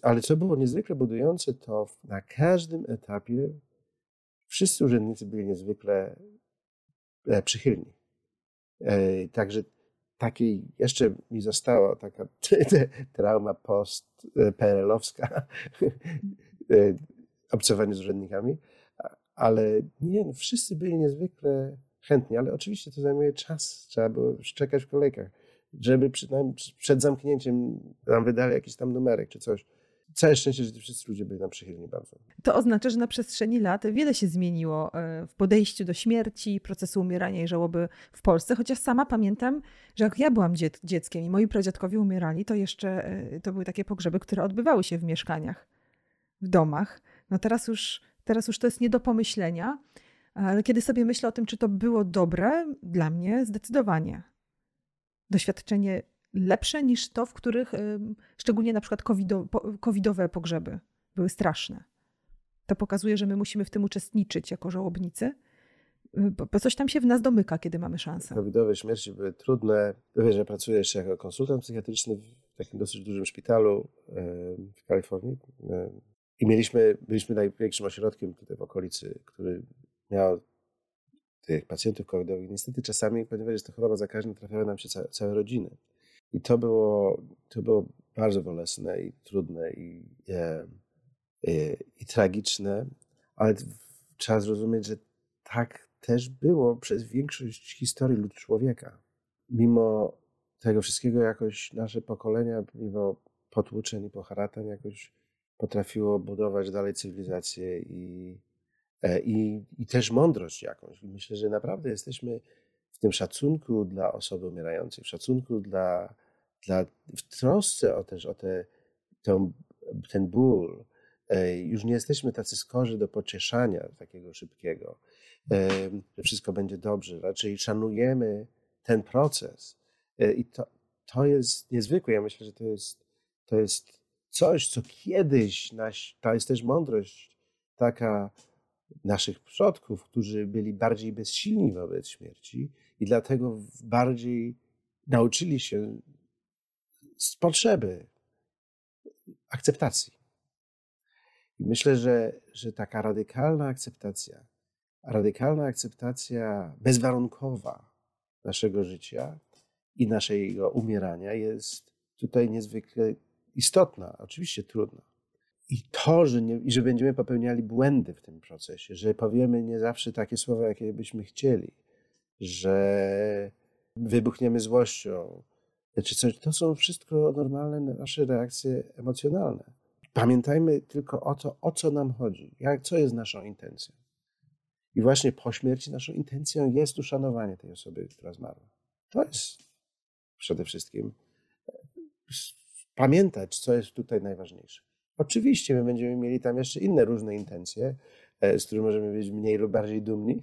Ale co było niezwykle budujące, to na każdym etapie wszyscy urzędnicy byli niezwykle przychylni. Także takiej jeszcze mi została taka trauma post-PRL-owska, e, obcowanie z urzędnikami, ale nie, no wszyscy byli niezwykle chętni, ale oczywiście to zajmuje czas, trzeba było czekać w kolejkach, żeby przynajmniej przed zamknięciem nam wydali jakiś tam numerek czy coś całe szczęście, że wszyscy ludzie byli nam przychylni bardzo. To oznacza, że na przestrzeni lat wiele się zmieniło e, w podejściu do śmierci, procesu umierania i żałoby w Polsce, chociaż sama pamiętam, że jak ja byłam dziec dzieckiem i moi pradziadkowie umierali, to jeszcze e, to były takie pogrzeby, które odbywały się w mieszkaniach, w domach. No teraz już, teraz już to jest nie do pomyślenia, ale kiedy sobie myślę o tym, czy to było dobre, dla mnie zdecydowanie. Doświadczenie lepsze niż to, w których szczególnie na przykład covidowe pogrzeby były straszne. To pokazuje, że my musimy w tym uczestniczyć jako żałobnicy, y, bo coś tam się w nas domyka, kiedy mamy szansę. Covidowe śmierci były trudne. Wiesz, że pracuję jeszcze jako konsultant psychiatryczny w takim dosyć dużym szpitalu w Kalifornii. I mieliśmy, byliśmy największym ośrodkiem tutaj w okolicy, który miał tych pacjentów covidowych. Niestety czasami, ponieważ jest to choroba zakaźna, trafiały nam się całe, całe rodziny. I to było, to było bardzo bolesne i trudne i, e, e, i tragiczne, ale trzeba zrozumieć, że tak też było przez większość historii lud człowieka. Mimo tego wszystkiego jakoś nasze pokolenia, mimo potłuczeń i poharatań jakoś potrafiło budować dalej cywilizację i, e, i, i też mądrość jakąś. Myślę, że naprawdę jesteśmy w tym szacunku dla osoby umierającej, w szacunku dla, dla w trosce o też o te, ten, ten ból. E, już nie jesteśmy tacy skorzy do pocieszania takiego szybkiego, e, że wszystko będzie dobrze. Raczej szanujemy ten proces. E, I to, to jest niezwykłe. Ja myślę, że to jest, to jest coś, co kiedyś, naś, to jest też mądrość taka naszych przodków, którzy byli bardziej bezsilni wobec śmierci i dlatego bardziej nauczyli się z potrzeby akceptacji. I myślę, że, że taka radykalna akceptacja, radykalna akceptacja bezwarunkowa naszego życia i naszego umierania jest tutaj niezwykle istotna, oczywiście trudna. I to, że, nie, że będziemy popełniali błędy w tym procesie, że powiemy nie zawsze takie słowa, jakie byśmy chcieli, że wybuchniemy złością, czy coś, to są wszystko normalne nasze reakcje emocjonalne. Pamiętajmy tylko o to, o co nam chodzi, jak, co jest naszą intencją. I właśnie po śmierci naszą intencją jest uszanowanie tej osoby, która zmarła. To jest przede wszystkim pamiętać, co jest tutaj najważniejsze. Oczywiście my będziemy mieli tam jeszcze inne różne intencje, e, z których możemy być mniej lub bardziej dumni,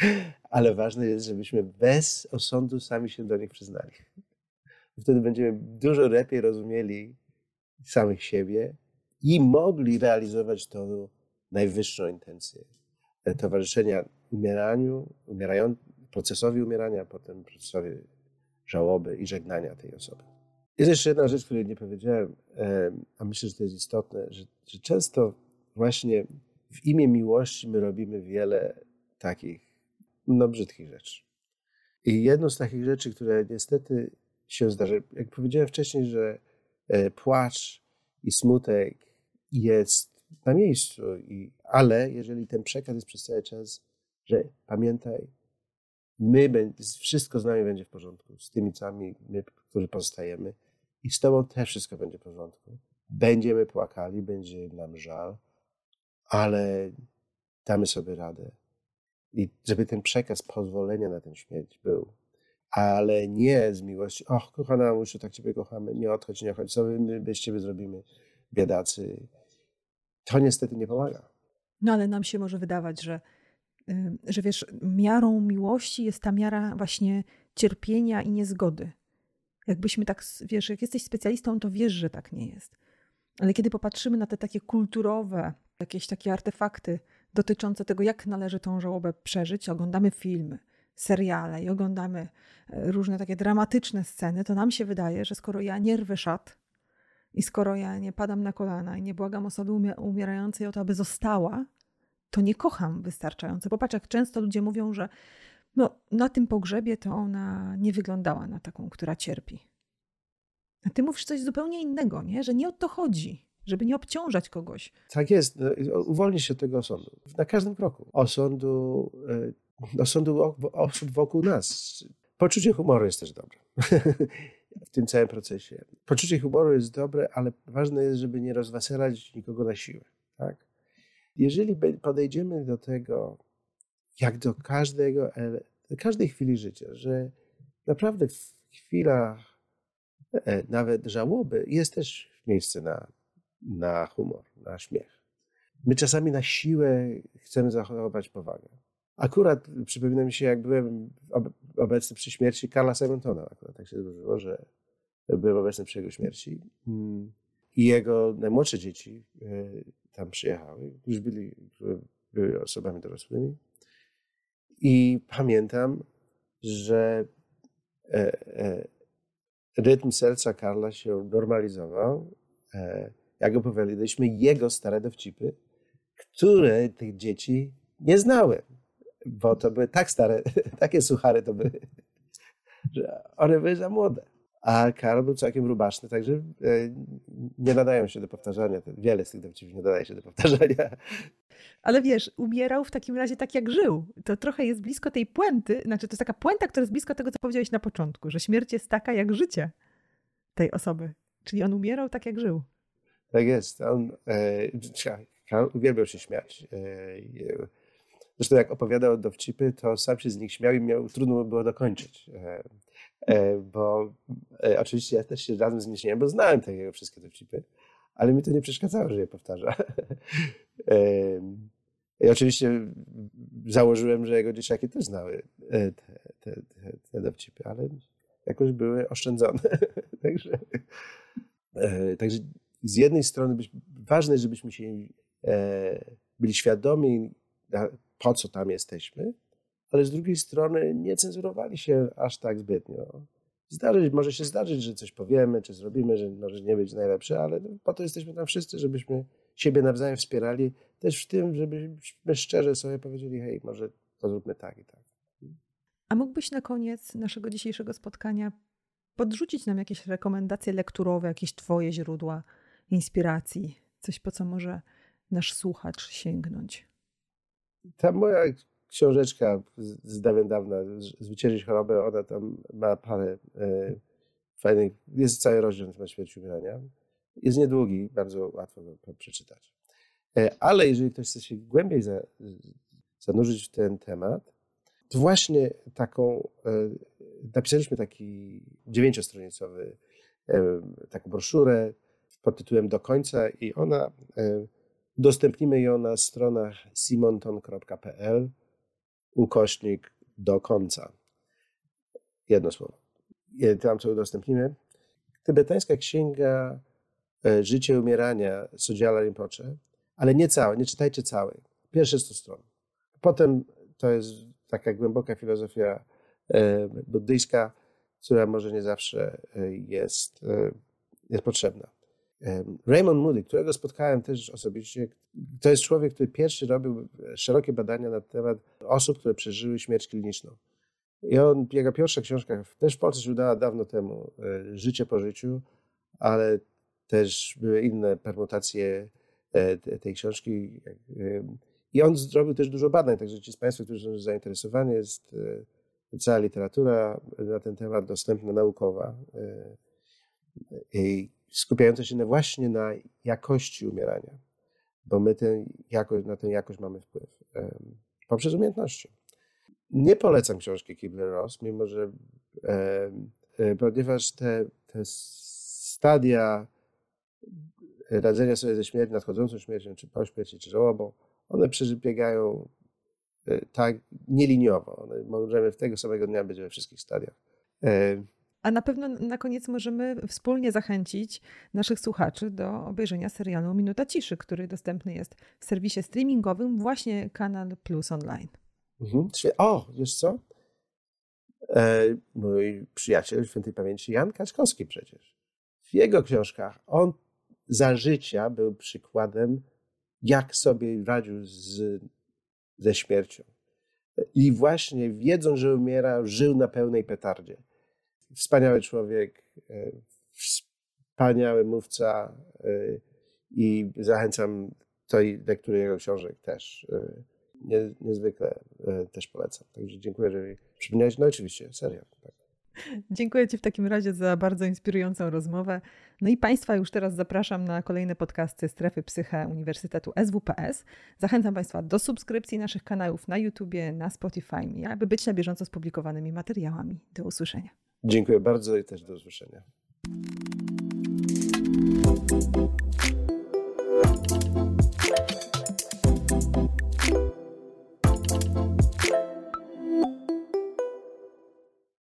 ale ważne jest, żebyśmy bez osądu sami się do nich przyznali. Wtedy będziemy dużo lepiej rozumieli samych siebie i mogli realizować tą najwyższą intencję e, towarzyszenia umieraniu, umierają, procesowi umierania, potem procesowi żałoby i żegnania tej osoby. Jest jeszcze jedna rzecz, której nie powiedziałem, a myślę, że to jest istotne, że, że często właśnie w imię miłości my robimy wiele takich no, brzydkich rzeczy. I jedną z takich rzeczy, które niestety się zdarza, jak powiedziałem wcześniej, że e, płacz i smutek jest na miejscu, i, ale jeżeli ten przekaz jest przez cały czas, że pamiętaj, my, wszystko z nami będzie w porządku, z tymi sami, my, którzy pozostajemy i z tobą też wszystko będzie w porządku. Będziemy płakali, będzie nam żal, ale damy sobie radę. I żeby ten przekaz pozwolenia na tę śmierć był. Ale nie z miłości, och, kochana mamusiu, tak Ciebie kochamy, nie odchodź, nie odchodź, co my bez Ciebie zrobimy, biedacy. To niestety nie pomaga. No ale nam się może wydawać, że, że wiesz, miarą miłości jest ta miara właśnie cierpienia i niezgody. Jakbyśmy tak, wiesz, jak jesteś specjalistą, to wiesz, że tak nie jest. Ale kiedy popatrzymy na te takie kulturowe, jakieś takie artefakty dotyczące tego, jak należy tą żałobę przeżyć, oglądamy filmy, seriale i oglądamy e, różne takie dramatyczne sceny, to nam się wydaje, że skoro ja nie rwę szat i skoro ja nie padam na kolana i nie błagam osoby umierającej o to, aby została, to nie kocham wystarczająco. Popatrz, jak często ludzie mówią, że no, na tym pogrzebie to ona nie wyglądała na taką, która cierpi. A ty mówisz coś zupełnie innego, nie? że nie o to chodzi żeby nie obciążać kogoś. Tak jest. No, uwolnić się tego osądu. Na każdym kroku. Osądu, e, osądu osób wokół nas. Poczucie humoru jest też dobre. w tym całym procesie. Poczucie humoru jest dobre, ale ważne jest, żeby nie rozweselać nikogo na siłę. Tak? Jeżeli podejdziemy do tego, jak do każdego, każdej chwili życia, że naprawdę w chwilach e, nawet żałoby jest też miejsce na na humor, na śmiech. My czasami na siłę chcemy zachować powagę. Akurat przypomina mi się, jak byłem obecny przy śmierci Karla Simontona. Akurat tak się złożyło, że byłem obecny przy jego śmierci. Mm. I jego najmłodsze dzieci e, tam przyjechały, już byli, były osobami dorosłymi. I pamiętam, że e, e, rytm serca Karla się normalizował jak opowiadaliśmy, jego stare dowcipy, które tych dzieci nie znały, bo to były tak stare, takie suchary to były, że one były za młode. A Karol był całkiem rubaszny, także e, nie nadają się do powtarzania. Wiele z tych dowcipów nie nadaje się do powtarzania. Ale wiesz, umierał w takim razie tak, jak żył. To trochę jest blisko tej puenty, znaczy to jest taka puenta, która jest blisko tego, co powiedziałeś na początku, że śmierć jest taka jak życie tej osoby. Czyli on umierał tak, jak żył. Tak jest. On e, uwielbiał się śmiać. E, zresztą jak opowiadał dowcipy, to sam się z nich śmiał i miał, trudno było dokończyć. E, e, bo e, oczywiście ja też się razem z nim śmiałem, bo znałem te jego wszystkie dowcipy, ale mi to nie przeszkadzało, że je powtarza. I oczywiście założyłem, że jego dzieciaki też znały te, te, te, te dowcipy, ale jakoś były oszczędzone. także, także z jednej strony ważne, żebyśmy się byli świadomi, po co tam jesteśmy, ale z drugiej strony nie cenzurowali się aż tak zbytnio. Zdarzyć, może się zdarzyć, że coś powiemy, czy zrobimy, że może nie być najlepsze, ale po to jesteśmy tam wszyscy, żebyśmy siebie nawzajem wspierali, też w tym, żebyśmy szczerze sobie powiedzieli, hej, może to zróbmy tak i tak. A mógłbyś na koniec naszego dzisiejszego spotkania podrzucić nam jakieś rekomendacje lekturowe, jakieś Twoje źródła, inspiracji, coś po co może nasz słuchacz sięgnąć? Ta moja książeczka z dawien dawna, Zwyciężyć chorobę, ona tam ma parę e, fajnych, jest cały rozdział na śmierci umierania. Jest niedługi, bardzo łatwo go przeczytać. E, ale jeżeli ktoś chce się głębiej za, zanurzyć w ten temat, to właśnie taką, e, napisaliśmy taki dziewięciostronicowy, taką broszurę, pod tytułem Do końca i ona, udostępnimy ją na stronach simonton.pl ukośnik do końca. Jedno słowo. Tam co udostępnimy. Tybetańska księga e, Życie i umierania Sodziala Rinpoche, ale nie całe, nie czytajcie całej. Pierwsze 100 stron. Potem to jest taka głęboka filozofia e, buddyjska, która może nie zawsze jest, jest potrzebna. Raymond Moody, którego spotkałem też osobiście, to jest człowiek, który pierwszy robił szerokie badania na temat osób, które przeżyły śmierć kliniczną. I on, jego pierwsza książka, też w Polsce się udała dawno temu, e, Życie po życiu, ale też były inne permutacje e, tej książki. I on zrobił też dużo badań, także ci z Państwa, którzy są zainteresowani, jest e, cała literatura na ten temat dostępna naukowa. I skupiające się właśnie na jakości umierania, bo my ten jakość, na tę jakość mamy wpływ poprzez umiejętności. Nie polecam książki Kibler-Ross, mimo że e, ponieważ te, te stadia radzenia sobie ze śmiercią, nadchodzącą śmiercią, czy po śmierci, czy żałobą, one przebiegają e, tak nieliniowo. One, możemy w tego samego dnia być we wszystkich stadiach. A na pewno na koniec możemy wspólnie zachęcić naszych słuchaczy do obejrzenia serialu Minuta Ciszy, który dostępny jest w serwisie streamingowym, właśnie Kanal Plus Online. Mhm. O, wiesz co? E, mój przyjaciel świętej pamięci Jan Kaczkowski przecież. W jego książkach on za życia był przykładem, jak sobie radził z, ze śmiercią. I właśnie wiedząc, że umiera, żył na pełnej petardzie wspaniały człowiek, e, wspaniały mówca e, i zachęcam tej lektury jego książek też. E, nie, niezwykle też polecam. Także dziękuję, że mi przypomniałeś. No oczywiście, serial. Tak. Dziękuję Ci w takim razie za bardzo inspirującą rozmowę. No i Państwa już teraz zapraszam na kolejne podcasty Strefy Psyche Uniwersytetu SWPS. Zachęcam Państwa do subskrypcji naszych kanałów na YouTubie, na Spotify, aby być na bieżąco z publikowanymi materiałami. Do usłyszenia. Dziękuję bardzo i też do usłyszenia.